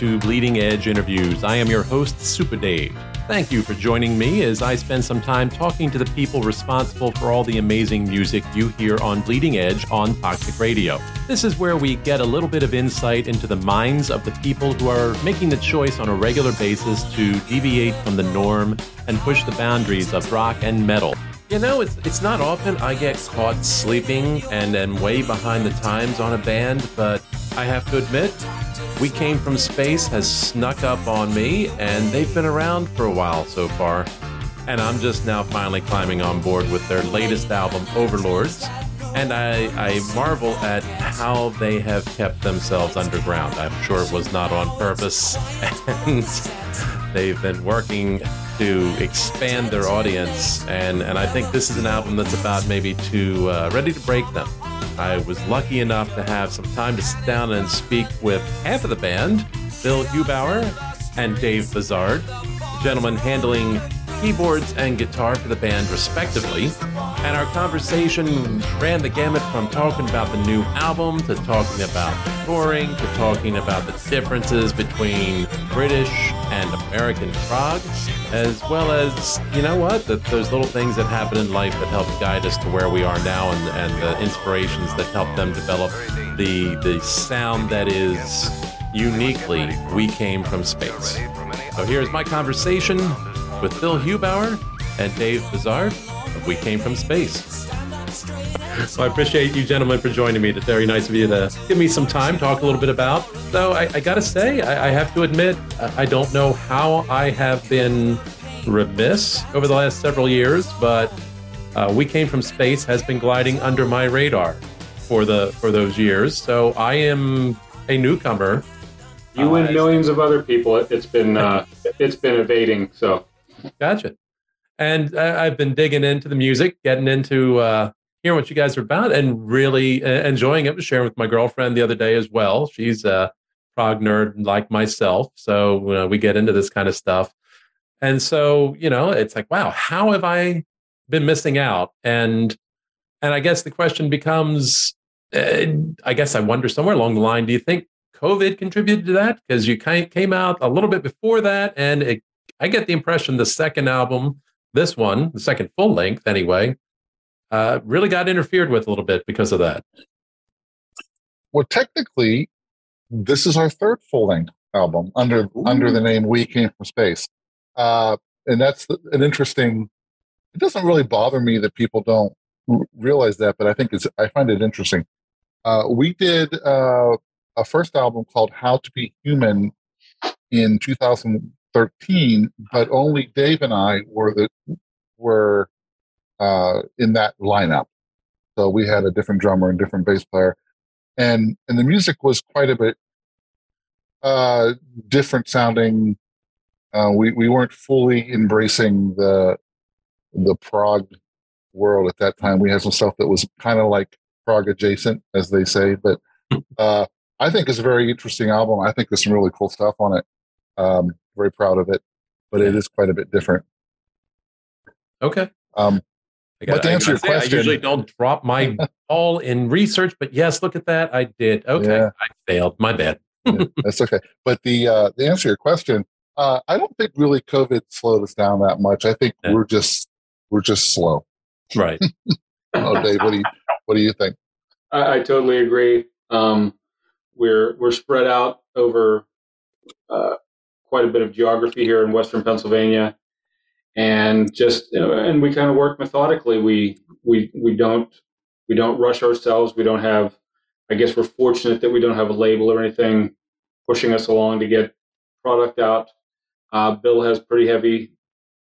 to Bleeding Edge Interviews. I am your host, Super Dave. Thank you for joining me as I spend some time talking to the people responsible for all the amazing music you hear on Bleeding Edge on Toxic Radio. This is where we get a little bit of insight into the minds of the people who are making the choice on a regular basis to deviate from the norm and push the boundaries of rock and metal. You know, it's it's not often I get caught sleeping and am way behind the times on a band, but I have to admit, We Came From Space has snuck up on me, and they've been around for a while so far. And I'm just now finally climbing on board with their latest album, Overlords. And I, I marvel at how they have kept themselves underground. I'm sure it was not on purpose. And they've been working to expand their audience. And, and I think this is an album that's about maybe to uh, ready to break them. I was lucky enough to have some time to sit down and speak with half of the band, Bill Hubauer and Dave Buzard, gentlemen handling keyboards and guitar for the band, respectively. And our conversation ran the gamut from talking about the new album to talking about touring to talking about the differences between British and American prog, as well as, you know what, that those little things that happen in life that help guide us to where we are now and, and the inspirations that help them develop the, the sound that is uniquely We Came From Space. So here's my conversation with Bill Hubauer and Dave Buzard of We Came From Space. So I appreciate you gentlemen for joining me. It's very nice of you to give me some time, talk a little bit about. So I, I got to say, I, I, have to admit, I don't know how I have been remiss over the last several years, but uh, We Came From Space has been gliding under my radar for the for those years. So I am a newcomer. You and uh, millions of other people. It's been uh, it's been evading. So Gotcha. And I've been digging into the music, getting into uh, hearing what you guys are about, and really uh, enjoying it. Was sharing with my girlfriend the other day as well. She's a prog nerd like myself, so uh, we get into this kind of stuff. And so, you know, it's like, wow, how have I been missing out? And and I guess the question becomes, uh, I guess I wonder somewhere along the line, do you think COVID contributed to that? Because you came out a little bit before that, and it I get the impression the second album, this one, the second full length anyway, uh, really got interfered with a little bit because of that. Well, technically, this is our third full length album under Ooh. under the name We Came from Space, uh, and that's an interesting. It doesn't really bother me that people don't realize that, but I think it's I find it interesting. Uh, we did uh, a first album called How to Be Human in 2000, 13, but only Dave and I were the were uh, in that lineup. So we had a different drummer and different bass player, and and the music was quite a bit uh, different sounding. Uh, we we weren't fully embracing the the prog world at that time. We had some stuff that was kind of like prog adjacent, as they say, but uh, I think it's a very interesting album. I think there's some really cool stuff on it. Um, very proud of it, but it is quite a bit different. Okay. Um, gotta, but to answer your say, question, I usually don't drop my all in research, but yes, look at that, I did. Okay, yeah. I failed. My bad. yeah, that's okay. But the uh, the answer your question, uh, I don't think really COVID slowed us down that much. I think yeah. we're just we're just slow. Right. oh, Dave, what do you what do you think? I, I totally agree. Um, we're we're spread out over uh, quite a bit of geography here in Western Pennsylvania, and just you know, and we kind of work methodically. We we we don't we don't rush ourselves. We don't have. I guess we're fortunate that we don't have a label or anything pushing us along to get product out. Uh, Bill has pretty heavy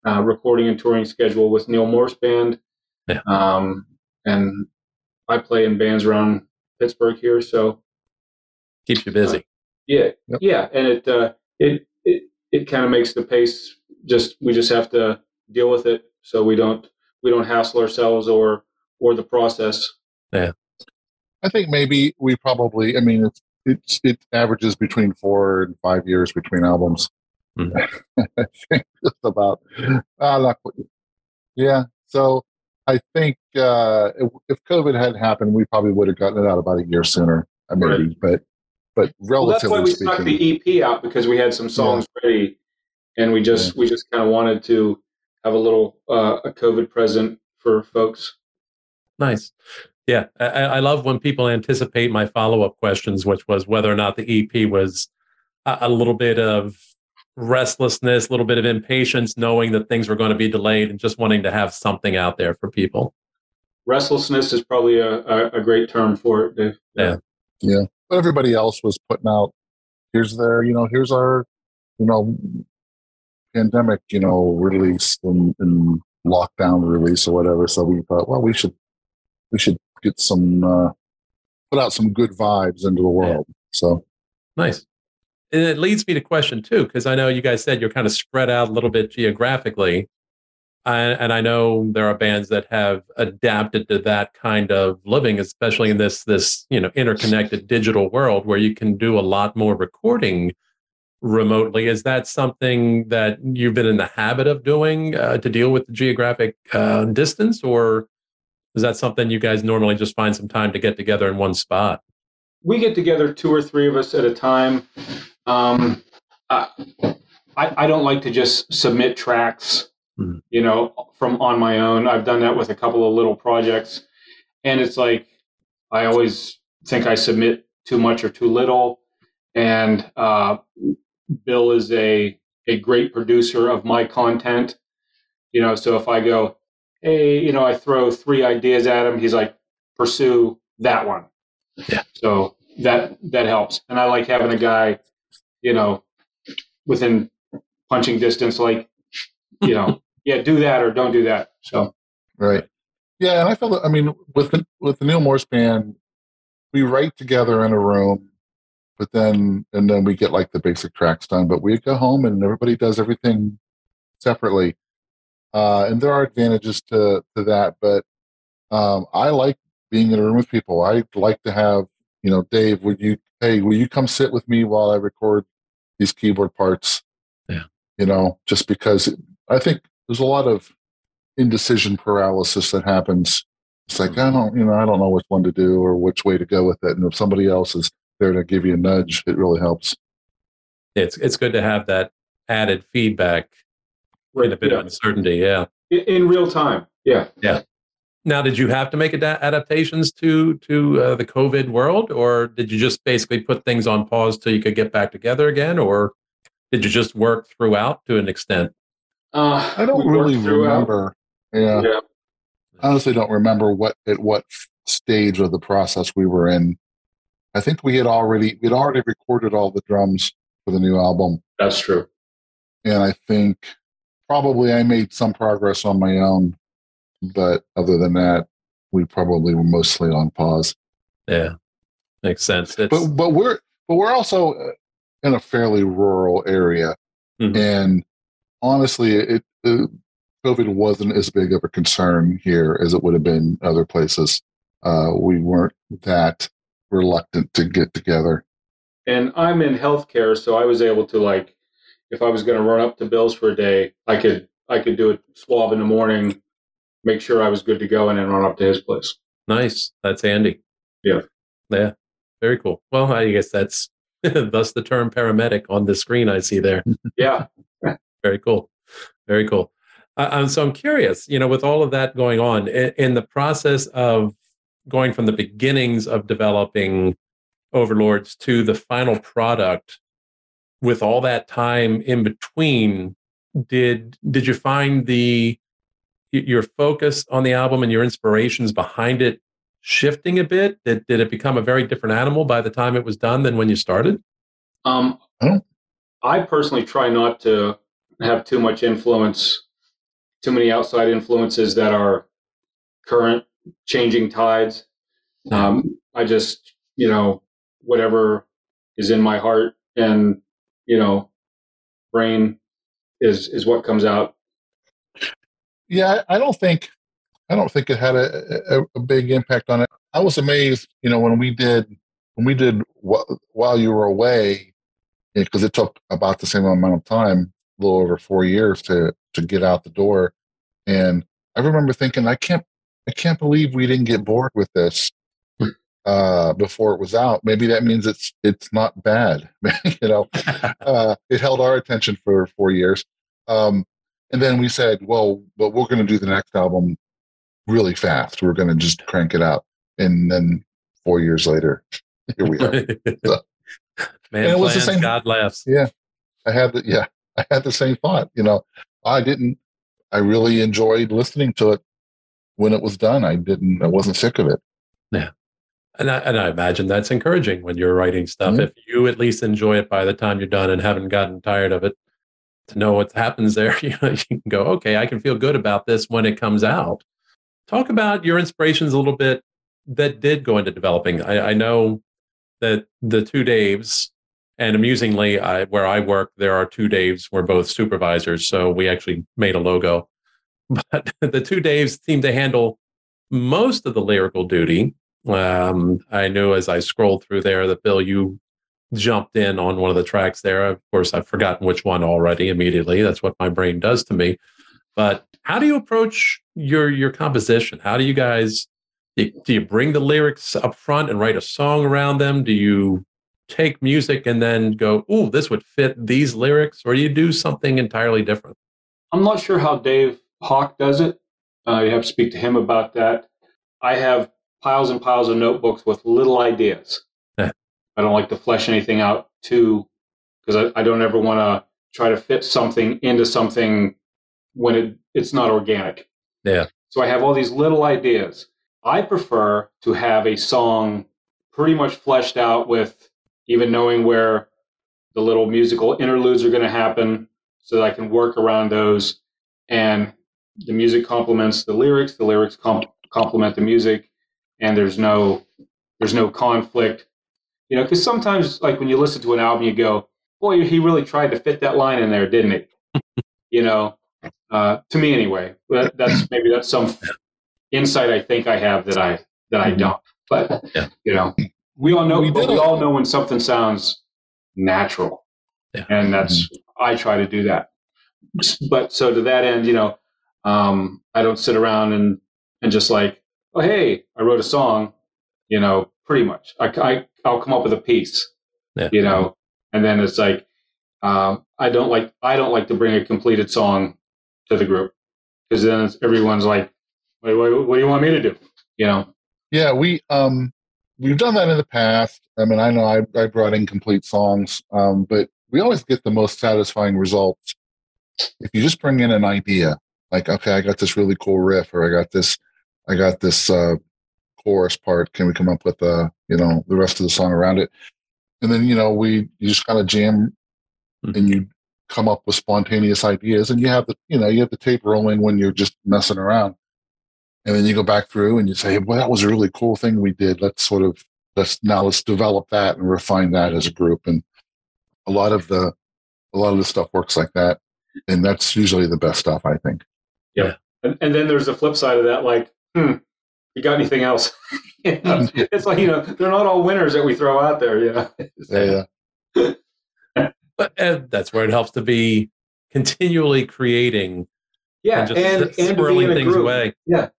uh, recording and touring schedule with Neal Morse Band, yeah. um, and I play in bands around Pittsburgh here, so keeps you busy. Uh, yeah, yep. yeah, and it uh, it it, it kind of makes the pace just we just have to deal with it. So we don't we don't hassle ourselves or or the process. Yeah. I think maybe we probably i mean it's it's it averages between four and five years between albums. Mm-hmm. i think just about. Uh, not yeah so i think uh if, if covid had happened we probably would have gotten it out about a year sooner uh, maybe right. but but relatively well, that's why we speaking, stuck the EP out because we had some songs yeah. ready, and we just yeah. we just kind of wanted to have a little uh, a COVID present for folks. Nice. Yeah, I, I, love when people anticipate my follow up questions, which was whether or not the EP was a, a little bit of restlessness, a little bit of impatience, knowing that things were going to be delayed, and just wanting to have something out there for people. Restlessness is probably a, a, a great term for it, Dave. Yeah, yeah. But everybody else was putting out. Here's their, you know, here's our, you know, pandemic, you know, release and, and lockdown release or whatever. So we thought, well, we should we should get some uh, put out some good vibes into the world. Yeah. So nice. And it leads me to question two, because I know you guys said you're kind of spread out a little bit geographically. And, I know there are bands that have adapted to that kind of living, especially in this this you know interconnected digital world where you can do a lot more recording remotely. Is that something that you've been in the habit of doing uh, to deal with the geographic uh, distance, or is that something you guys normally just find some time to get together in one spot? We get together two or three of us at a time. Um, I, I don't like to just submit tracks, mm-hmm. you know, from on my own. I've done that with a couple of little projects, and it's like I always think I submit too much or too little. And uh, Bill is a a great producer of my content. You know, so if I go, hey, you know, I throw three ideas at him, he's like, pursue that one. Yeah. So that that helps. And I like having a guy, you know, within punching distance, like, you know, yeah, do that or don't do that. So right. Yeah, and I feel that I mean with the with the Neal Morse band, we write together in a room but then and then we get like the basic tracks done but we go home and everybody does everything separately uh, and there are advantages to to that but um, i like being in a room with people i like to have you know dave would you hey will you come sit with me while i record these keyboard parts yeah you know just because i think there's a lot of indecision paralysis that happens it's like i don't you know i don't know which one to do or which way to go with it and if somebody else is there to give you a nudge, it really helps. It's it's good to have that added feedback right, in a bit yeah. of uncertainty. Yeah, in, in, real time. Yeah, yeah. Now, did you have to make ad- adaptations to to uh, the COVID world, or did you just basically put things on pause till you could get back together again, or did you just work throughout to an extent? Uh, I don't really remember. Yeah. yeah. Honestly don't remember what at what stage of the process we were in I think we had already we'd already recorded all the drums for the new album. That's true. And I think probably I made some progress on my own, but other than that, we probably were mostly on pause. Yeah, makes sense. It's... But but we're but we're also uh, in a fairly rural area, mm-hmm. and honestly, it, it, COVID wasn't as big of a concern here as it would have been other places. Uh, we weren't that reluctant to get together. And I'm in healthcare, so I was able to like, if I was going to run up to Bill's for a day, I could I could do a swab in the morning, make sure I was good to go, and then run up to his place. Nice, that's handy. Yeah, yeah, very cool. Well, I guess that's thus the term paramedic on the screen I see there. yeah, very cool, very cool. Uh, so I'm curious, you know, with all of that going on in, in the process of going from the beginnings of developing overlords to the final product with all that time in between did did you find the your focus on the album and your inspirations behind it shifting a bit? Did, did it become a very different animal by the time it was done than when you started? Um, i personally try not to have too much influence too many outside influences that are current changing tides. Um, I just, you know, whatever is in my heart and, you know, brain is is what comes out. Yeah, I don't think I don't think it had a, a, a big impact on it. I was amazed, you know, when we did when we did while you were away, because it took about the same amount of time, little over four years to to get out the door, and I remember thinking, I can't I can't believe we didn't get bored with this. uh, before it was out, maybe that means it's it's not bad. you know, uh, it held our attention for four years, um, and then we said, well, but we're going to do the next album really fast. We're going to just crank it out, and then four years later, here we are. so, Man and it was the same. God laughs. Yeah, I had the yeah, I had the same thought. You know, I didn't. I really enjoyed listening to it when it was done. I didn't. I wasn't sick of it. Yeah. And I, and I imagine that's encouraging when you're writing stuff. Mm-hmm. If you at least enjoy it by the time you're done and haven't gotten tired of it, to know what happens there, you, know, you can go, okay, I can feel good about this when it comes out. Talk about your inspirations a little bit that did go into developing. I, I know that the two Daves, and amusingly, I, where I work, there are two Daves. We're both supervisors, so we actually made a logo. But the two Daves seem to handle most of the lyrical duty um, I knew as I scrolled through there that Bill, you jumped in on one of the tracks there. Of course, I've forgotten which one already immediately. That's what my brain does to me. But how do you approach your your composition? How do you guys do you bring the lyrics up front and write a song around them? Do you take music and then go, "Ooh, this would fit these lyrics," or do you do something entirely different? I'm not sure how Dave Hawk does it. Uh, you have to speak to him about that. I have piles and piles of notebooks with little ideas. Yeah. I don't like to flesh anything out too, because I, I don't ever want to try to fit something into something when it, it's not organic. Yeah. So I have all these little ideas. I prefer to have a song pretty much fleshed out with even knowing where the little musical interludes are going to happen so that I can work around those. And the music complements the lyrics, the lyrics complement the music, and there's no there's no conflict. You know because sometimes like when you listen to an album you go boy he really tried to fit that line in there didn't he? You know? Uh, to me anyway. That, that's maybe that's some insight i think i have that i that i mm-hmm. don't. But yeah. you know we all know we, we all know when something sounds natural. Yeah. and that's mm-hmm. i try to do that. But so to that end you know um, i don't sit around and and just like oh hey i wrote a song you know pretty much. I, I i'll come up with a piece yeah. you know? And then it's like um, i don't like i don't like to bring a completed song to the group. Because then everyone's like what, what, what do you want me to do? You know? Yeah we um we've done that in the past i mean i know i, I brought in complete songs um, but we always get the most satisfying results if you just bring in an idea like okay i got this really cool riff or i got this I got this uh, chorus part. Can we come up with uh, you know the rest of the song around it? And then you know we you just kind of jam, mm-hmm. and you come up with spontaneous ideas, and you have the you know you have the tape rolling when you're just messing around, and then you go back through and you say, well, that was a really cool thing we did. Let's sort of let's now let's develop that and refine that as a group. And a lot of the a lot of the stuff works like that, and that's usually the best stuff, I think. Yeah. And, and then there's the flip side of that, like hmm, you got anything else? it's like, you know, they're not all winners that we throw out there, you know. yeah, yeah. but and that's where it helps to be continually creating yeah, and, just and, and swirling things group. away. Yeah.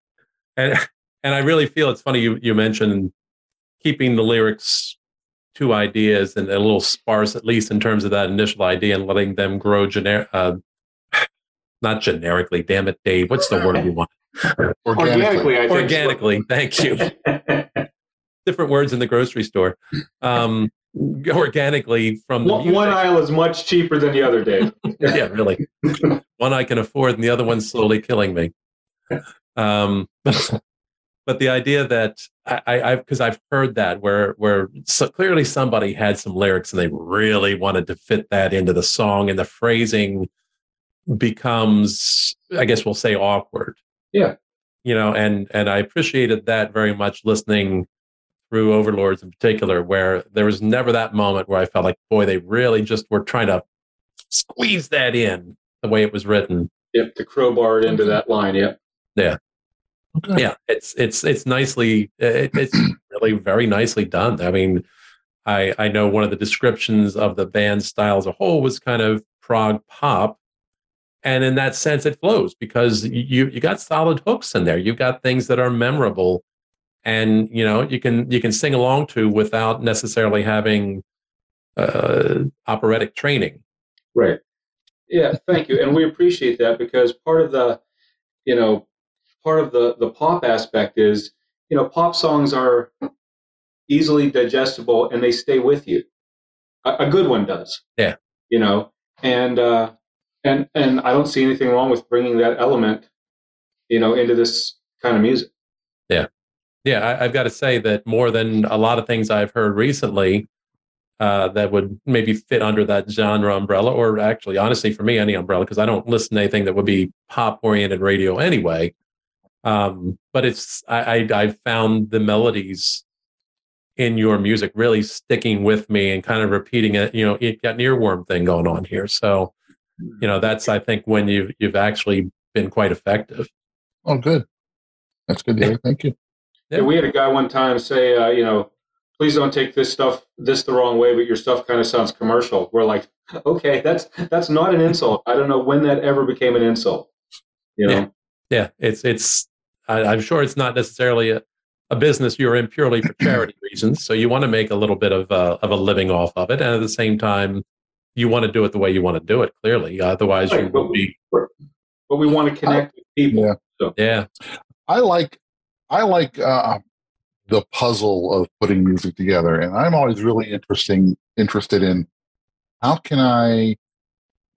And and I really feel it's funny you, you mentioned keeping the lyrics two ideas and a little sparse, at least in terms of that initial idea, and letting them grow generic, uh, not generically. Damn it, Dave. What's the word you want? organically. Organically, organically thank you. Different words in the grocery store. Um, organically from the one, one aisle is much cheaper than the other, Dave. yeah, really. one I can afford, and the other one's slowly killing me. Um, but the idea that I, I, because I've heard that where where so clearly somebody had some lyrics and they really wanted to fit that into the song, and the phrasing becomes, I guess we'll say, awkward. Yeah. You know, and and I appreciated that very much listening through Overlords in particular, where there was never that moment where I felt like, boy, they really just were trying to squeeze that in the way it was written. Yep, the crowbar it into that line. Yep. Yeah. Okay. Yeah, it's it's it's nicely it, it's really very nicely done. I mean, I I know one of the descriptions of the band style as a whole was kind of prog pop, and in that sense it flows because you you got solid hooks in there you've got things that are memorable and you know you can you can sing along to without necessarily having uh, operatic training. Right. Yeah. Thank you, and we appreciate that because part of the, you know, part of the the pop aspect is you know pop songs are easily digestible and they stay with you. A, a good one does. Yeah. You know, and uh, and and I don't see anything wrong with bringing that element, you know, into this kind of music. Yeah. Yeah, I, have got to say that more than a lot of things I've heard recently, uh, that would maybe fit under that genre umbrella, or actually, honestly, for me, any umbrella, because I don't listen to anything that would be pop oriented radio anyway. Um, but it's I, I I've found the melodies in your music really sticking with me and kind of repeating it. You know, it got an earworm thing going on here. So, you know, that's I think when you've you've actually been quite effective. Oh, good. That's good to hear. Thank you. Yeah. we had a guy one time say, uh, you know, please don't take this stuff this the wrong way, but your stuff kind of sounds commercial. We're like, okay, that's that's not an insult. I don't know when that ever became an insult. You know? Yeah, yeah. It's it's. I, am sure it's not necessarily a, a business you're in purely for charity reasons. So you want to make a little bit of a, uh, of a living off of it, and at the same time, you want to do it the way you want to do it. Clearly, otherwise right, you will be. But we want to connect I, with people. Yeah. So. Yeah. I like I like uh, the puzzle of putting music together, and I'm always really interesting interested in how can I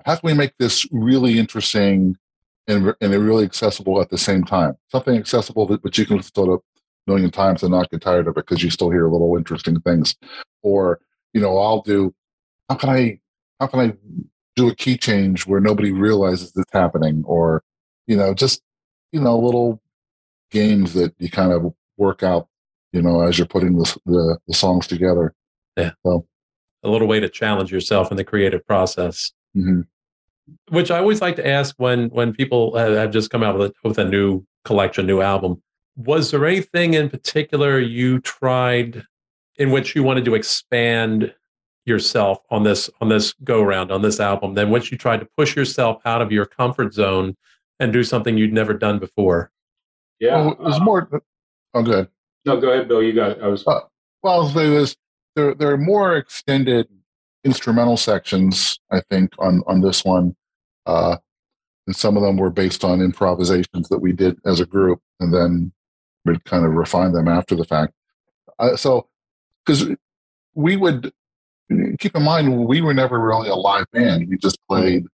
how can we make this really interesting and and really accessible at the same time? Something accessible that but you can to a million times and not get tired of it because you still hear little interesting things. Or you know, I'll do how can I how can I do a key change where nobody realizes it's happening, or you know, just you know, little games that you kind of work out, you know, as you're putting the, the, the songs together. Yeah. So a little way to challenge yourself in the creative process. Mm-hmm. Which I always like to ask when when people have just come out with a, with a new collection, new album. Was there anything in particular you tried in which you wanted to expand yourself on this on this go round on this album? Then once you tried to push yourself out of your comfort zone and do something you'd never done before? Yeah, well, there's more. Oh, good. No, go ahead, Bill. You got it. I was. Uh, well, there's there there are more extended instrumental sections. I think on on this one, uh, and some of them were based on improvisations that we did as a group, and then we kind of refine them after the fact. Uh, so, because we would keep in mind we were never really a live band. We just played.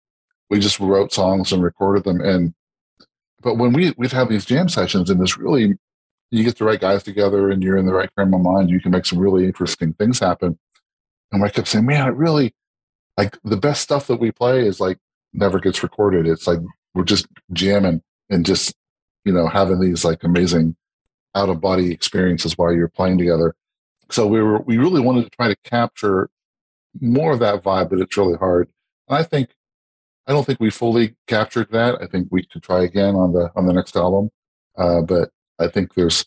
We just wrote songs and recorded them, and but when we we'd have these jam sessions and this really you get the right guys together and you're in the right frame of mind, you can make some really interesting things happen. And I kept saying, man, it really like the best stuff that we play is like never gets recorded. It's like we're just jamming and just, you know, having these like amazing out of body experiences while you're playing together. So we were we really wanted to try to capture more of that vibe, but it's really hard. And I think I don't think we fully captured that. I think we could try again on the on the next album. Uh, but I think there's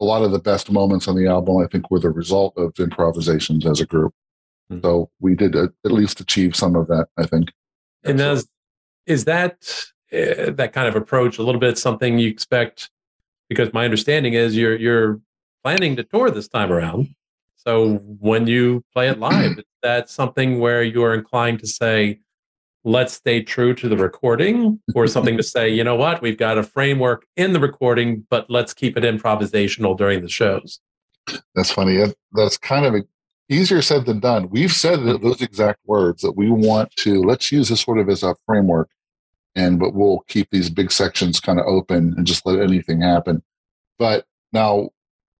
a lot of the best moments on the album. I think were the result of improvisations as a group. Mm-hmm. So we did at least achieve some of that. I think. And as, is that uh, that kind of approach a little bit something you expect? Because my understanding is you're you're planning to tour this time around. So when you play it live, that's something where you're inclined to say, let's stay true to the recording or something to say, you know what, we've got a framework in the recording, but let's keep it improvisational during the shows. That's funny. That's kind of easier said than done. We've said those exact words that we want to let's use this sort of as a framework, and but we'll keep these big sections kind of open and just let anything happen. But now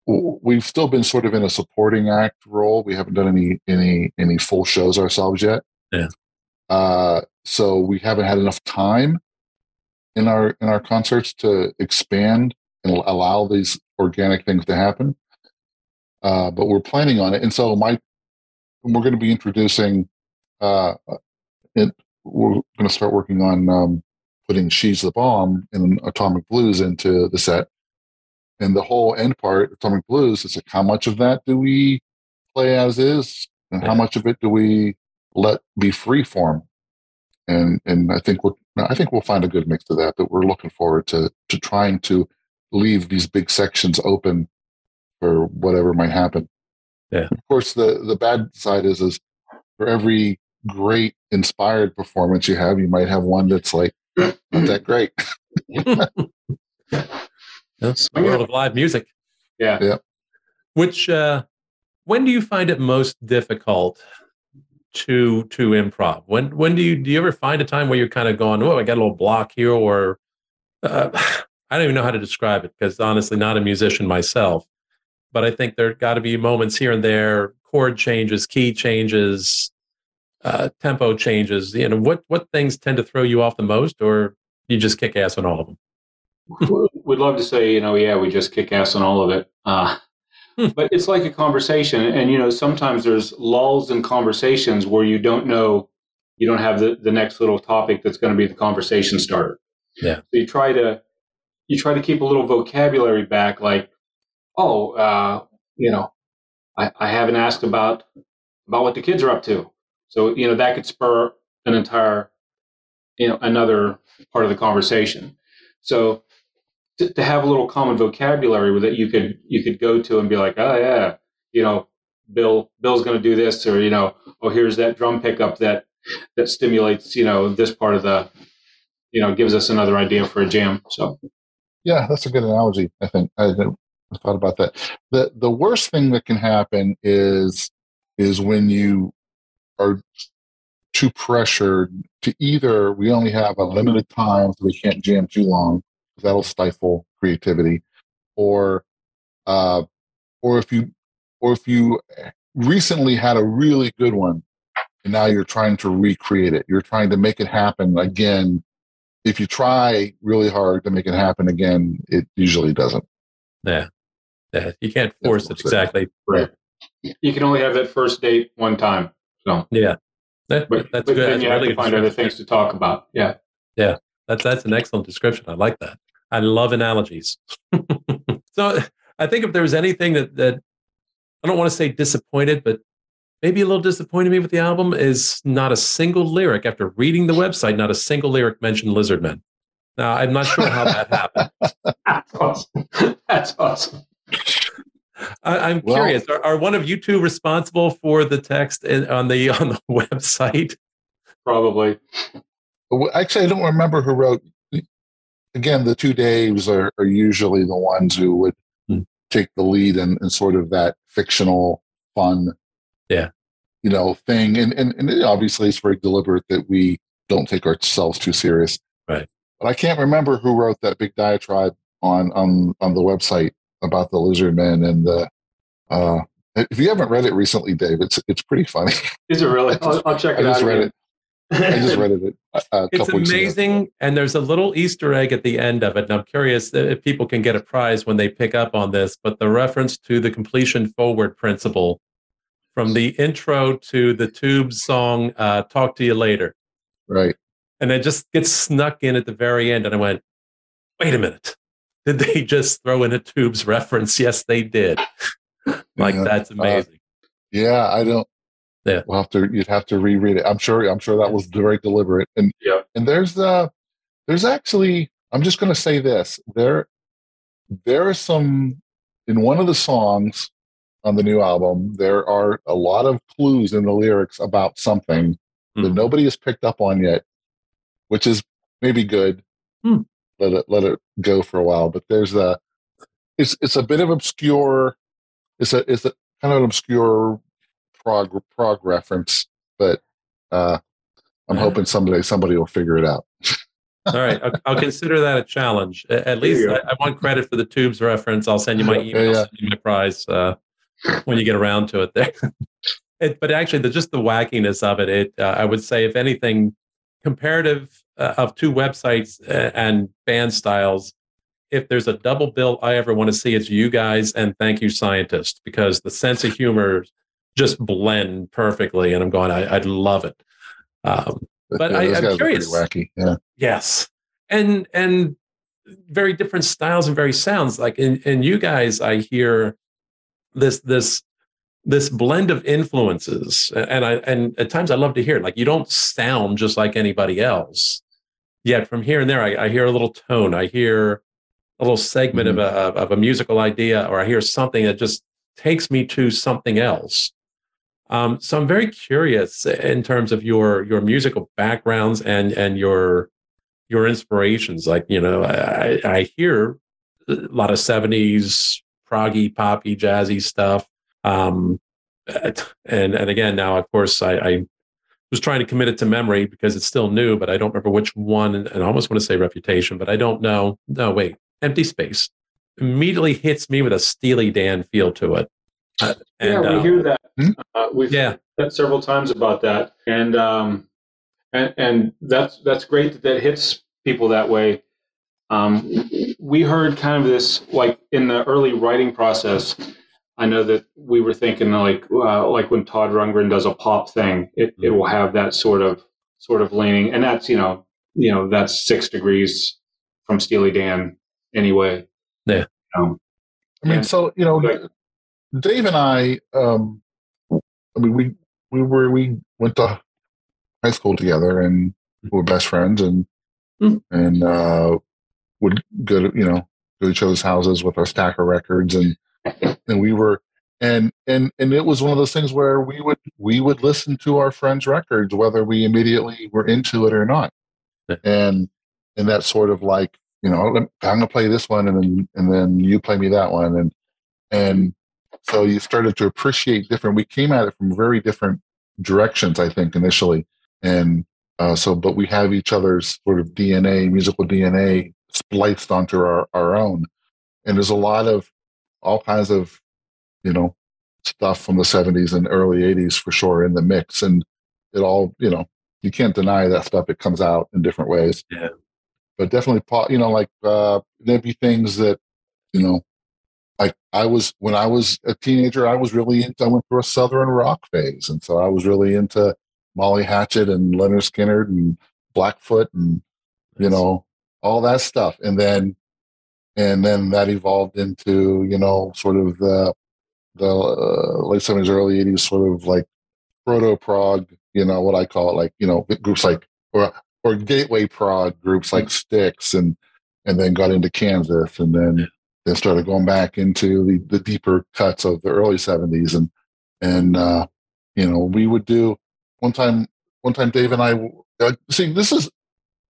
we've still been sort of in a supporting act role. We haven't done any any any full shows ourselves yet. Yeah. Uh, so we haven't had enough time in our in our concerts to expand and allow these organic things to happen. Uh, but we're planning on it, and so my we're going to be introducing. Uh, it, we're going to start working on um, putting "She's the Bomb" and "Atomic Blues" into the set, and the whole end part, "Atomic Blues," is like how much of that do we play as is, and how much of it do we let be free form. And and I think we'll I think we'll find a good mix of that. But we're looking forward to to trying to leave these big sections open or whatever might happen. Yeah. Of course, the the bad side is is for every great inspired performance you have, you might have one that's like not that great. That's the world of live music. Yeah. Yeah. Which uh when do you find it most difficult to to improv? When when do you do you ever find a time where you're kind of going, oh, I got a little block here, or uh, I don't even know how to describe it because honestly, not a musician myself. But I think there got to be moments here and there, chord changes, key changes, uh, tempo changes. You know, what what things tend to throw you off the most, or you just kick ass on all of them? We'd love to say, you know, yeah, we just kick ass on all of it. Uh, Hmm. but it's like a conversation. And, you know, sometimes there's lulls in conversations where you don't know, you don't have the, the next little topic that's going to be the conversation starter. Yeah. So you try to, you try to keep a little vocabulary back, like, oh, uh, you know, I, I haven't asked about, about what the kids are up to. So, you know, that could spur an entire, you know, another part of the conversation. So to, to have a little common vocabulary that you could you could go to and be like, oh yeah, you know, Bill Bill's going to do this, or you know, oh here's that drum pickup that that stimulates you know this part of the, you know, gives us another idea for a jam. So Yeah, that's a good analogy. I think I, I thought about that. the The worst thing that can happen is is when you are too pressured to either we only have a limited time, so we can't jam too long that'll stifle creativity, or uh, or if you or if you recently had a really good one and now you're trying to recreate it, you're trying to make it happen again if you try really hard to make it happen again, it usually doesn't. Yeah. Yeah. You can't force it exactly. right, you can only have that first date one time. So, Yeah. That- but, that's but good. then you have really to find other things to talk about. Yeah. That's that's an excellent description. I like that. I love analogies. so I think if there was anything that that I don't want to say disappointed, but maybe a little disappointed me with the album is not a single lyric after reading the website, not a single lyric mentioned Lizardmen. Now I'm not sure how that happened. That's awesome. That's awesome. I, I'm Well- curious. Are, are one of you two responsible for the text in, on the on the website? Probably. Actually, I don't remember who wrote. Again, the two Daves are, are usually the ones who would Hmm. take the lead in, in sort of that fictional, fun, Yeah. you know, thing. And, and and it obviously, it's very deliberate that we don't take ourselves too serious. Right. But I can't remember who wrote that big diatribe on on on the website about the lizard men and the. Uh, if you haven't read it recently, Dave, it's it's pretty funny. Is it really? Just- I'll, I'll check I it out. read again. it. I just read it a, a It's couple weeks ago. amazing, and there's a little Easter egg at the end of it. And I'm curious if people can get a prize when they pick up on this. But the reference to the completion forward principle from the intro to the Tubes song uh, "Talk to You Later," Right. and it just gets snuck in at the very end. And I went, "Wait a minute, did they just throw in a Tubes reference?" Yes, they did. like Yeah. that's amazing. Yeah, I don't. Yeah. we'll have to. You'd have to reread it. I'm sure. I'm sure that was very deliberate. And Yeah. and there's uh there's actually. I'm just going to say this. There, there are some in one of the songs on the new album. There are a lot of clues in the lyrics about something that Hmm. nobody has picked up on yet, which is maybe good. Hmm. Let it let it go for a while. But there's a. It's it's a bit of obscure. It's a it's a kind of an obscure prog prog reference, but uh, I'm hoping someday somebody will figure it out. All right, I'll, I'll consider that a challenge. At least. I, I want credit for the tubes reference. I'll send you my email, yeah. send you my prize uh, when you get around to it. There, it, but actually, the, just the wackiness of it. It, uh, I would say, if anything, comparative uh, of two websites uh, and band styles. If there's a double bill I ever want to see, it's you guys and Thank You Scientist because the sense of humor just blend perfectly, and I'm going, I, I'd love it. Um, But Yeah, I- those I'm guys are pretty curious. wacky. Yeah. Yes. And and very different styles and very sounds. Like in, in you guys, I hear this this this blend of influences. And I and at times I love to hear it. Like you don't sound just like anybody else. Yet from here and there I, I hear a little tone. I hear a little segment mm-hmm. of a of a musical idea, or I hear something that just takes me to something else. Um, so I'm very curious in terms of your your musical backgrounds and and your your inspirations. Like you know, I, I hear a lot of '70s proggy, poppy, jazzy stuff. Um, and and again, now of course I, I was trying to commit it to memory because it's still new, but I don't remember which one. And, and I almost want to say Reputation, but I don't know. No, wait, Empty Space immediately hits me with a Steely Dan feel to it. Uh, and, yeah, we uh, hear that. Hmm? Uh, we've yeah. that several times about that, and um, and and that's that's great that that hits people that way. Um, we heard kind of this like in the early writing process. I know that we were thinking like uh, like when Todd Rundgren does a pop thing, it, it will have that sort of sort of leaning, and that's you know you know that's six degrees from Steely Dan anyway. Yeah. Um, I mean, so you know, like, Dave and I, um, I mean, we we were we went to high school together and we were best friends and mm-hmm. and uh, would go to you know go to each other's houses with our stack of records and and we were and and and it was one of those things where we would we would listen to our friends' records whether we immediately were into it or not, and and that sort of like you know I'm gonna play this one and then and then you play me that one and and so you started to appreciate different. We came at it from very different directions, I think, initially, and uh, so but we have each other's sort of DNA, musical DNA, spliced onto our our own, and there's a lot of all kinds of you know stuff from the 70s and early 80s for sure in the mix. And it all you know you can't deny that stuff. It comes out in different ways. Yeah. But definitely you know like uh there'd be things that you know like I was when I was a teenager, I was really into I went through a southern rock phase, and so I was really into Molly Hatchet and Lynyrd Skynyrd and Blackfoot and you know all that stuff, and then and then that evolved into you know sort of the the uh, late seventies, early eighties, sort of like proto prog, you know what I call it, like you know groups like or or gateway prog groups like Styx, and and then got into Kansas and then then started going back into the, the deeper cuts of the early 70s and and uh, you know we would do one time one time dave and i uh, see this is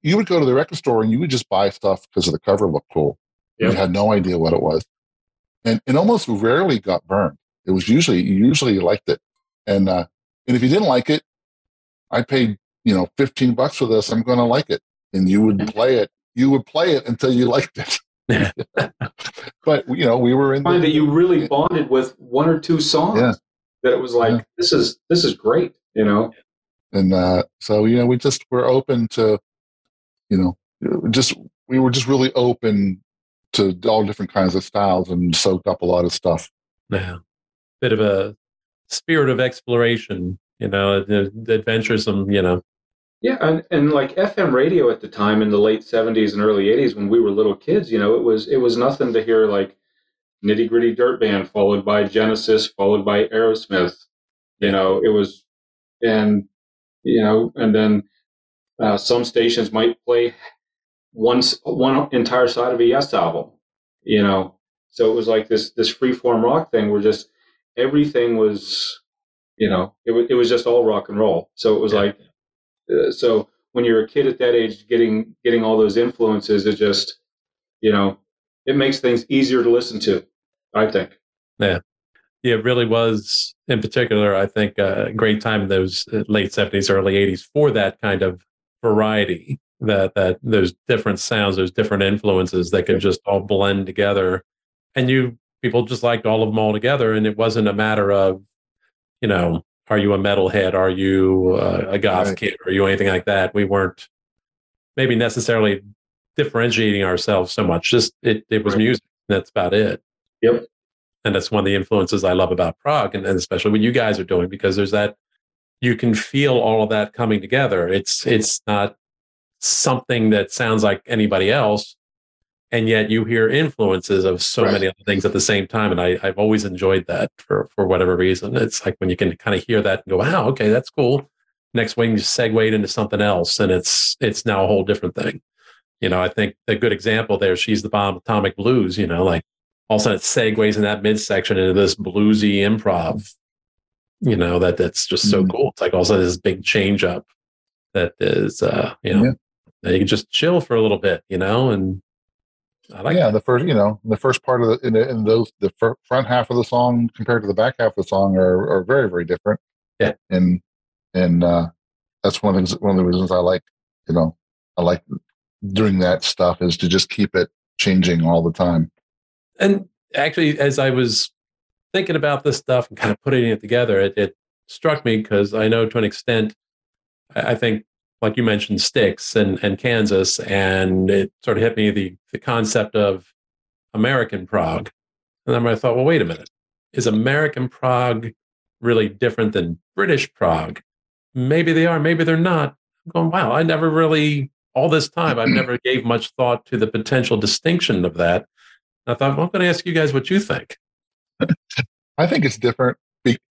you would go to the record store and you would just buy stuff because of the cover looked cool yep. you had no idea what it was and it almost rarely got burned it was usually you usually liked it and uh, and if you didn't like it i paid you know 15 bucks for this i'm going to like it and you would play it you would play it until you liked it but you know, we were in. Find the, that you really bonded with one or two songs. Yeah. That it was like yeah. this is this is great, you know. And uh, so you know, we just were open to, you know, just we were just really open to all different kinds of styles and soaked up a lot of stuff. Yeah, bit of a spirit of exploration, you know, the, the adventuresome, you know, yeah, and, and like FM radio at the time in the late seventies and early eighties when we were little kids, you know, it was it was nothing to hear like nitty gritty dirt band followed by Genesis, followed by Aerosmith. You know, it was and you know, and then uh, some stations might play one one entire side of a Yes album. You know, so it was like this this free form rock thing where just everything was, you know, it was it was just all rock and roll. So it was yeah. like uh, so when you're a kid at that age, getting getting all those influences, it just you know it makes things easier to listen to. I think. Yeah, yeah, it really was. In particular, I think uh, a great time in those uh, late seventies, early eighties for that kind of variety. That that those different sounds, those different influences that could just all blend together, and you people just liked all of them all together, and it wasn't a matter of you know are you a metalhead? Are you uh, a goth right. kid? Are you anything like that? We weren't maybe necessarily differentiating ourselves so much. Just it, it was right. music. That's about it. Yep. And that's one of the influences I love about prog, and, and especially what you guys are doing, because there's that you can feel all of that coming together. It's it's not something that sounds like anybody else and yet you hear influences of so right. many other things at the same time and I, have always enjoyed that for for whatever reason it's like when you can kind of hear that and go wow okay that's cool next week you segue into something else and it's it's now a whole different thing you know, I think a good example there, she's the bomb atomic blues, you know, like all of a sudden it segues in that midsection into this bluesy improv, you know, that that's just so Mhm. cool. It's like all of a sudden this big change up that is uh, you know, Yeah. You can just chill for a little bit, you know, and I like yeah, that. the first, you know, the first part of the in, the, in those the front half of the song compared to the back half of the song are, are very very different. Yeah. and and uh, that's one of the things, one of the reasons I like, you know, I like doing that stuff is to just keep it changing all the time. And actually, as I was thinking about this stuff and kind of putting it together, it, it struck me because I know to an extent, I I think, like you mentioned, Styx and, and Kansas, and it sort of hit me the, the concept of American prog. And then I thought, well, wait a minute. Is American prog really different than British prog? Maybe they are, maybe they're not. I'm going, wow, I never really, all this time, I've never gave much thought to the potential distinction of that. I thought, well, I'm going to ask you guys what you think. I think it's different.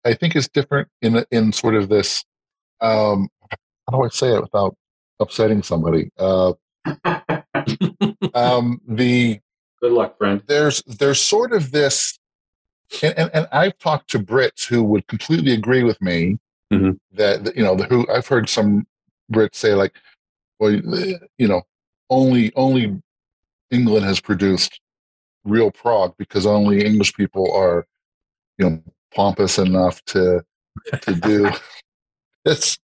I think it's different in in sort of this. Um, how do I say it without upsetting somebody? Uh, um, the Good luck, friend. there's there's sort of this and, and, and I've talked to Brits who would completely agree with me Mhm. that, that, you know the, who I've heard some Brits say like well you know only only England has produced real prog because only English people are you know pompous enough to to do this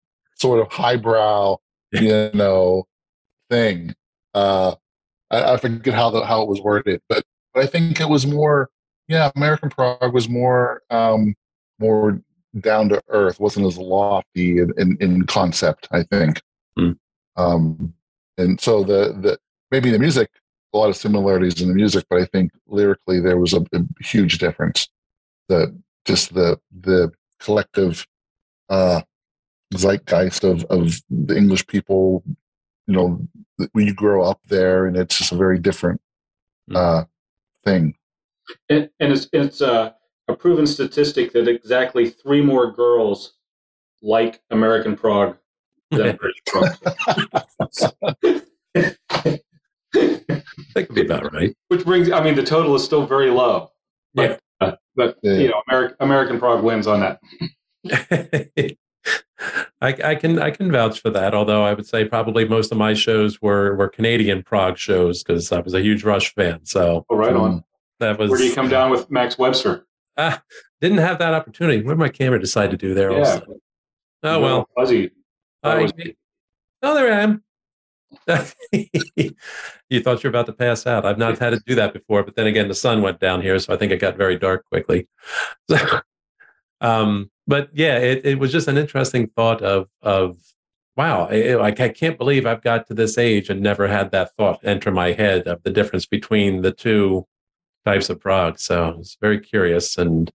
sort of highbrow you know thing uh I, I forget how the how it was worded, but but I think it was more. Yeah, American prog was more um, more down to earth. wasn't as lofty in, in, in concept. I think, Hmm. um, and so the the maybe the music a lot of similarities in the music, but I think lyrically there was a, a huge difference. The just the the collective uh, zeitgeist of of the English people you know when you grow up there and it's just a very different Mm. uh thing And, and it's, it's uh, a proven statistic that exactly three more girls like American prog than British prog. That could be about right. Which brings, I mean, the total is still very low. But, uh, but Yeah. you know, American American prog wins on that. I, I can I can vouch for that. Although I would say probably most of my shows were were Canadian prog shows because I was a huge Rush fan. So Oh, right on. that was Where do you come down with Max Webster? Ah, didn't have that opportunity. What did my camera decide to do there? all of a Yeah. sudden? Oh well. fuzzy. I, oh, there I am. you thought you were about to pass out. I've not had to do that before, but then again, the sun went down here, so I think it got very dark quickly. So, um, but yeah, it, it was just an interesting thought of of wow, I, I can't believe I've got to this age and never had that thought enter my head of the difference between the two types of prog. So I was very curious and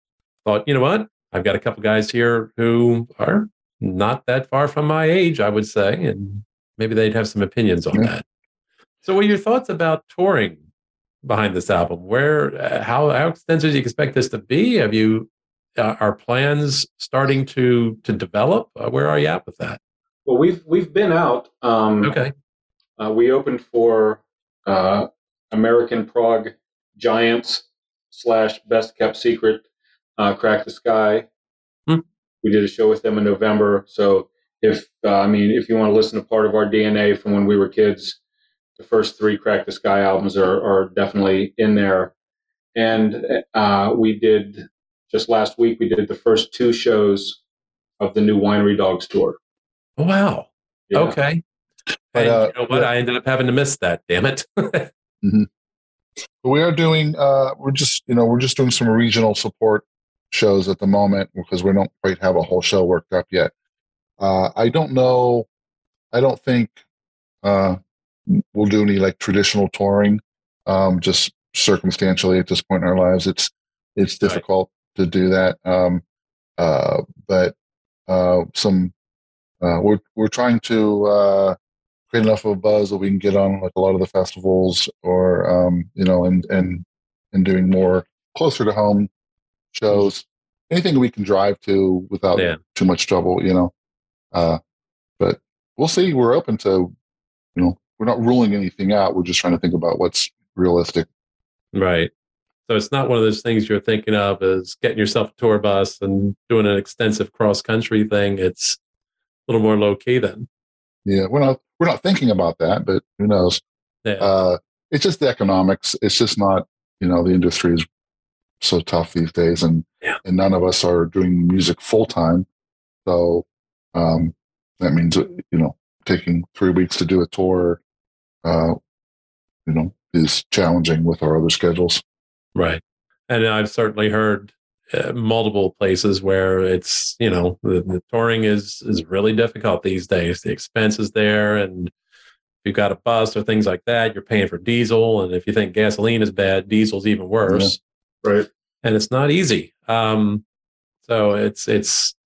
thought, you know what, I've got a couple guys here who are not that far from my age, I would say, and maybe they'd have some opinions on Yeah. that. So, what are your thoughts about touring behind this album? Where, uh, how, how extensive do you expect this to be? Have you uh, are plans starting to to develop? Uh, where are you at with that? Well, we've we've been out. Um, Okay, Uh, we opened for uh, American prog Giants slash Best Kept Secret, uh, Crack the Sky. Hmm. We did a show with them in November. So if uh, I mean, if you want to listen to part of our DNA from when we were kids, the first three Crack the Sky albums are are definitely in there. And uh, we did just last week. We did the first two shows of the new Winery Dogs tour. Oh, wow, Yeah. okay. But, and uh, you know what? I ended up having to miss that. Damn it. But we are doing uh we're just you know we're just doing some regional support shows at the moment because we don't quite have a whole show worked up yet uh i don't know i don't think uh we'll do any like traditional touring um just circumstantially at this point in our lives it's it's difficult to do that um uh but uh some uh we're we're trying to uh create enough of a buzz that we can get on like a lot of the festivals or um you know and and and doing more closer to home shows anything we can drive to without Yeah. too much trouble you know uh but we'll see we're open to you know we're not ruling anything out. We're just trying to think about what's realistic. Right. So it's not one of those things you're thinking of as getting yourself a tour bus and doing an extensive cross country thing. It's a little more low key then. Yeah, we're not we're not thinking about that, but who knows? Yeah. Uh, it's just the economics. It's just not you know the industry is so tough these days, and Yeah. and none of us are doing music full time. So um, that means you know taking three weeks to do a tour, uh, you know, is challenging with our other schedules. Right. And I've certainly heard uh, multiple places where it's, you know, the, the touring is is really difficult these days. The expense is there and if you've got a bus or things like that, you're paying for diesel. And if you think gasoline is bad, diesel's even worse. Right. And it's not easy. Um, so it's it's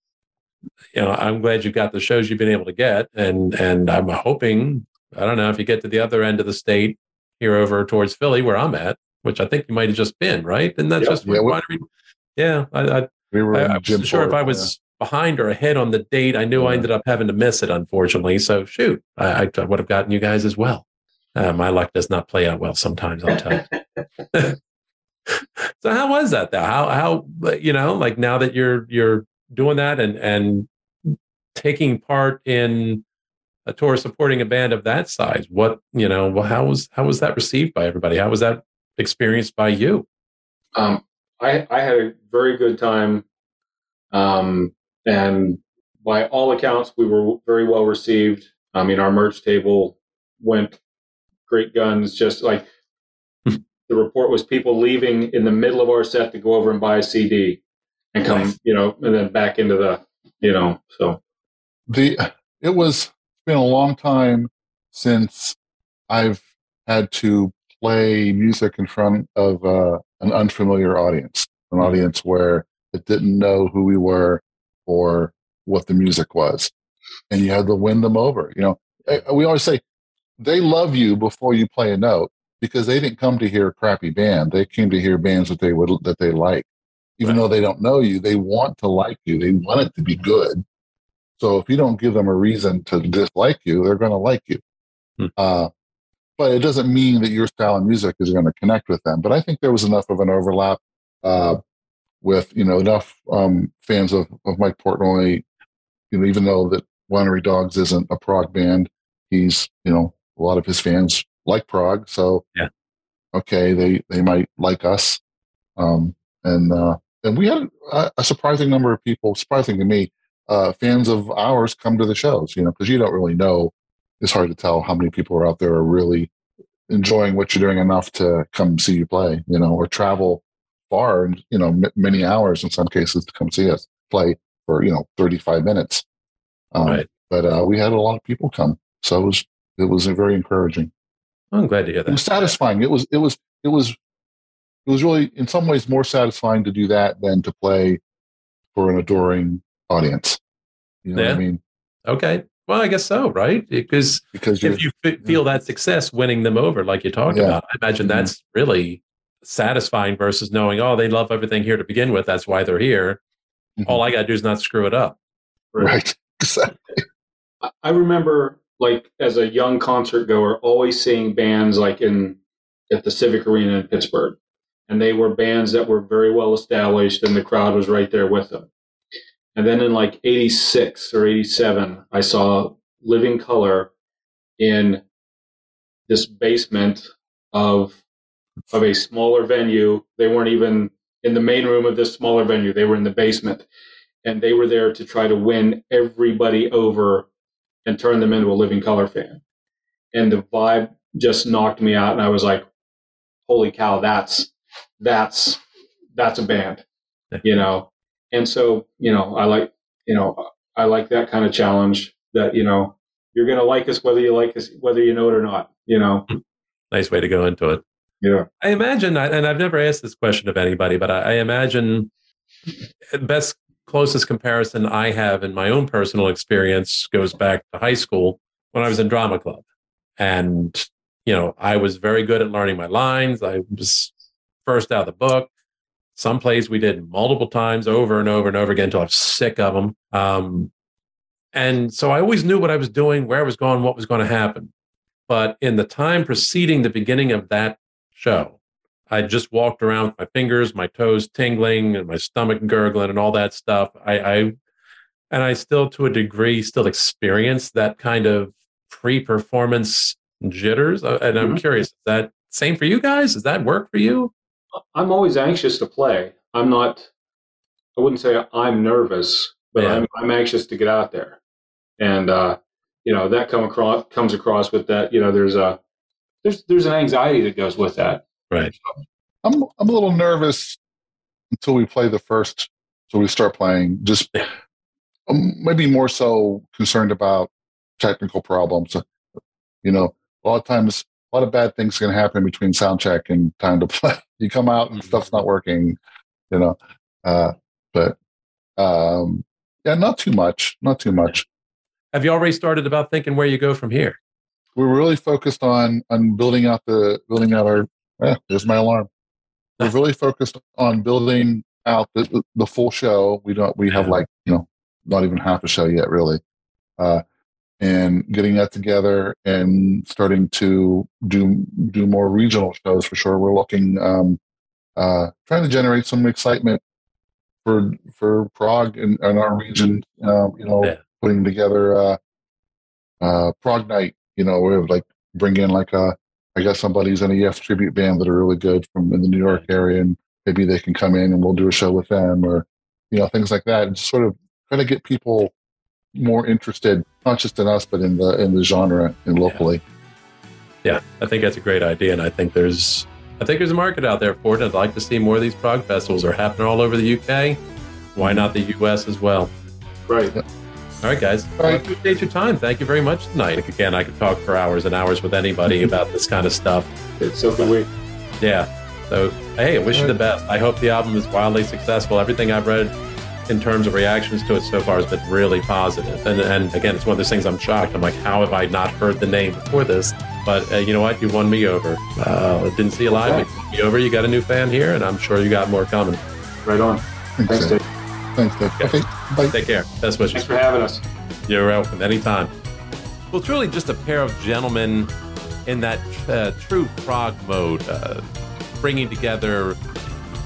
you know, I'm glad you've got the shows you've been able to get. And and I'm hoping, I don't know, if you get to the other end of the state here over towards Philly, where I'm at, which I think you might have just been, right? And that's Yep. just Yeah, we- Yeah, I, I, We were I, I wasn't sure if I was behind or ahead on the date. I knew I ended up having to miss it, unfortunately. So shoot, I, I would have gotten you guys as well. Uh, my luck does not play out well sometimes. I'll tell you. so how was that though? How how you know like now that you're you're doing that and and taking part in a tour supporting a band of that size, what you know? Well, how was how was that received by everybody? How was that experienced by you? Um, I, I had a very good time. Um, and by all accounts, we were very well received. I mean, our merch table went great guns, just like the report was people leaving in the middle of our set to go over and buy a CD and come, Nice. you know, and then back into the, you know, so the it was been a long time since I've had to play music in front of uh, an unfamiliar audience, an Mhm. audience where it didn't know who we were or what the music was, and you had to win them over. You know, Eh, we always say they love you before you play a note because they didn't come to hear a crappy band; they came to hear bands that they would that they like. Even Right. though they don't know you, they want to like you. They want it to be good. So if you don't give them a reason to dislike you, they're going to like you. Hmm. Uh, but it doesn't mean that your style of music is going to connect with them. But I think there was enough of an overlap uh, with you know enough um, fans of, of Mike Portnoy. You know, even though that Winery Dogs isn't a prog band, he's you know a lot of his fans like prog. So Yeah. okay, they they might like us, um, and uh, and we had a, a surprising number of people, surprising to me, uh, fans of ours come to the shows, you know, because you don't really know. It's hard to tell how many people are out there are really enjoying what you're doing enough to come see you play, you know, or travel far and, you know, m- many hours in some cases to come see us play for, you know, 35 minutes. Um, Right. But uh, we had a lot of people come. So it was, it was very encouraging. I'm glad to hear that. It was satisfying. It was, it was, it was, it was really in some ways more satisfying to do that than to play for an adoring audience. You know what Yeah. I mean? Okay. Well, I guess so, right? Because Because if you f- feel that success winning them over, like you talked Yeah. about, I imagine Mhm. that's really satisfying versus knowing, oh, they love everything here to begin with. That's why they're here. Mhm. All I got to do is not screw it up. right. Exactly. I- I remember like as a young concert goer always seeing bands like in at the Civic Arena in Pittsburgh. And they were bands that were very well established and the crowd was right there with them. And then in like 86 or 87, I saw Living Colour in this basement of of a smaller venue. They weren't even in the main room of this smaller venue. They were in the basement. And they were there to try to win everybody over and turn them into a Living Colour fan. And the vibe just knocked me out and I was like, holy cow, that's that's that's a band. You know. And so, you know, I like you know, I like that kind of challenge that, you know, you're gonna like us whether you like us whether you know it or not, you know. Nice way to go into it. Yeah. I imagine, and I've never asked this question of anybody, but I, I imagine best closest comparison I have in my own personal experience goes back to high school when I was in drama club. And, you know, I was very good at learning my lines. I was first out of the book. Some plays we did multiple times over and over and over again until I was sick of them. Um, and so I always knew what I was doing, where I was going, what was going to happen. But in the time preceding the beginning of that show, I just walked around with my fingers, my toes tingling, and my stomach gurgling, and all that stuff. I, I and I still, to a degree, still experience that kind of pre-performance jitters. Uh, and I'm mm-hmm. curious, is that same for you guys? Does that work for you? I'm always anxious to play. I'm not. I wouldn't say I'm nervous, but yeah. I'm, I'm anxious to get out there, and uh, you know that come across comes across with that. You know, there's a there's there's an anxiety that goes with that. Right. I'm I'm a little nervous until we play the first, so we start playing. Just um, maybe more so concerned about technical problems. You know, a lot of times, a lot of bad things can happen between sound check and time to play. You come out and mm-hmm. stuff's not working. You know, uh, but um, yeah, not too much. Not too much. Have you already started about thinking where you go from here? We're really focused on on building out the building out our. Eh, there's my alarm. We're really focused on building out the, the full show. We don't. We have like you know not even half a show yet, really. Uh, and getting that together and starting to do do more regional shows for sure. We're looking um, uh, trying to generate some excitement for for in, in our region. Uh, you know, yeah putting together uh, uh, prog night. You know, where like bring in like a uh, I guess somebody's in a EF tribute band that are really good from in the New York area, and maybe they can come in and we'll do a show with them, or you know things like that, and just sort of try to get people more interested, not just in us, but in the in the genre and locally. Yeah. yeah, I think that's a great idea, and I think there's I think there's a market out there for it. I'd like to see more of these prog festivals are happening all over the UK. Why not the US as well? Right. Yeah. All right, guys. All right. I appreciate your time. Thank you very much tonight. Again, I could talk for hours and hours with anybody about this kind of stuff. It's so good we. Yeah. So, hey, I wish you the best. I hope the album is wildly successful. Everything I've read in terms of reactions to it so far has been really positive. And, and again, it's one of those things I'm shocked. I'm like, how have I not heard the name before this? But uh, you know what? You won me over. Uh, didn't see you live, yeah. but you won me over. You got a new fan here, and I'm sure you got more coming. Right on. Thanks, Dave. Thanks, Dave. Okay. Bye. Take care. Best wishes. Thanks for having us. You're welcome. Anytime. Well, truly just a pair of gentlemen in that uh, true prog mode, uh, bringing together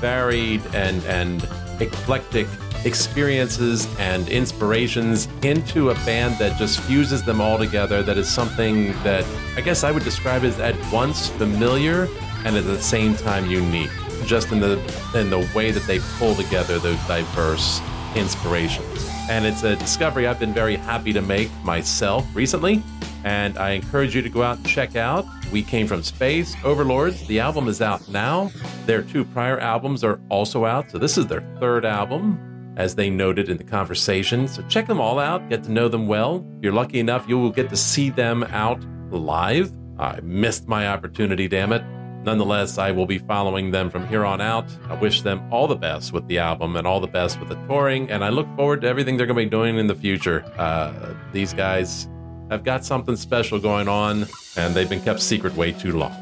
varied and, and eclectic experiences and inspirations into a band that just fuses them all together. That is something that I guess I would describe as at once familiar and at the same time unique just in the in the way that they pull together those diverse inspirations. And it's a discovery I've been very happy to make myself recently. And I encourage you to go out and check out We Came From Space, Overlords. The album is out now. Their two prior albums are also out. So this is their third album, as they noted in the conversation. So check them all out, get to know them well. If you're lucky enough, you will get to see them out live. I missed my opportunity, damn it. Nonetheless, I will be following them from here on out. I wish them all the best with the album and all the best with the touring, and I look forward to everything they're going to be doing in the future. Uh, these guys have got something special going on, and they've been kept secret way too long.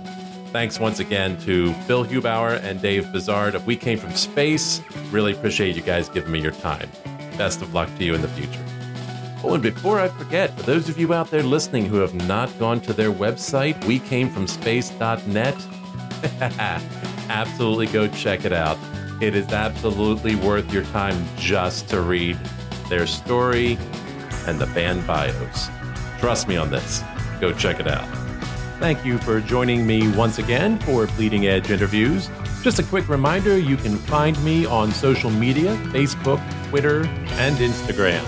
Thanks once again to Bill Hubauer and Dave Buzard of We Came From Space. Really appreciate you guys giving me your time. Best of luck to you in the future. Oh, and before I forget, for those of you out there listening who have not gone to their website, wecamefromspace.net, absolutely go check it out. It is absolutely worth your time just to read their story and the band bios. Trust me on this. Go check it out. Thank you for joining me once again for Bleeding Edge interviews. Just a quick reminder you can find me on social media Facebook, Twitter, and Instagram.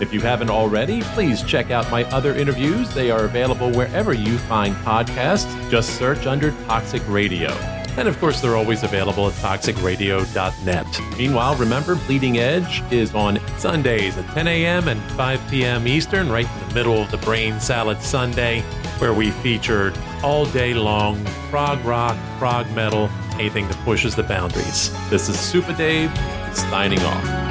If you haven't already, please check out my other interviews. They are available wherever you find podcasts. Just search under Toxic Radio. And of course, they're always available at toxicradio.net. Meanwhile, remember, Bleeding Edge is on Sundays at 10 a.m. and 5 p.m. Eastern, right in the middle of the Brain Salad Sunday, where we featured all day long prog rock, prog metal, anything that pushes the boundaries. This is Super Dave signing off.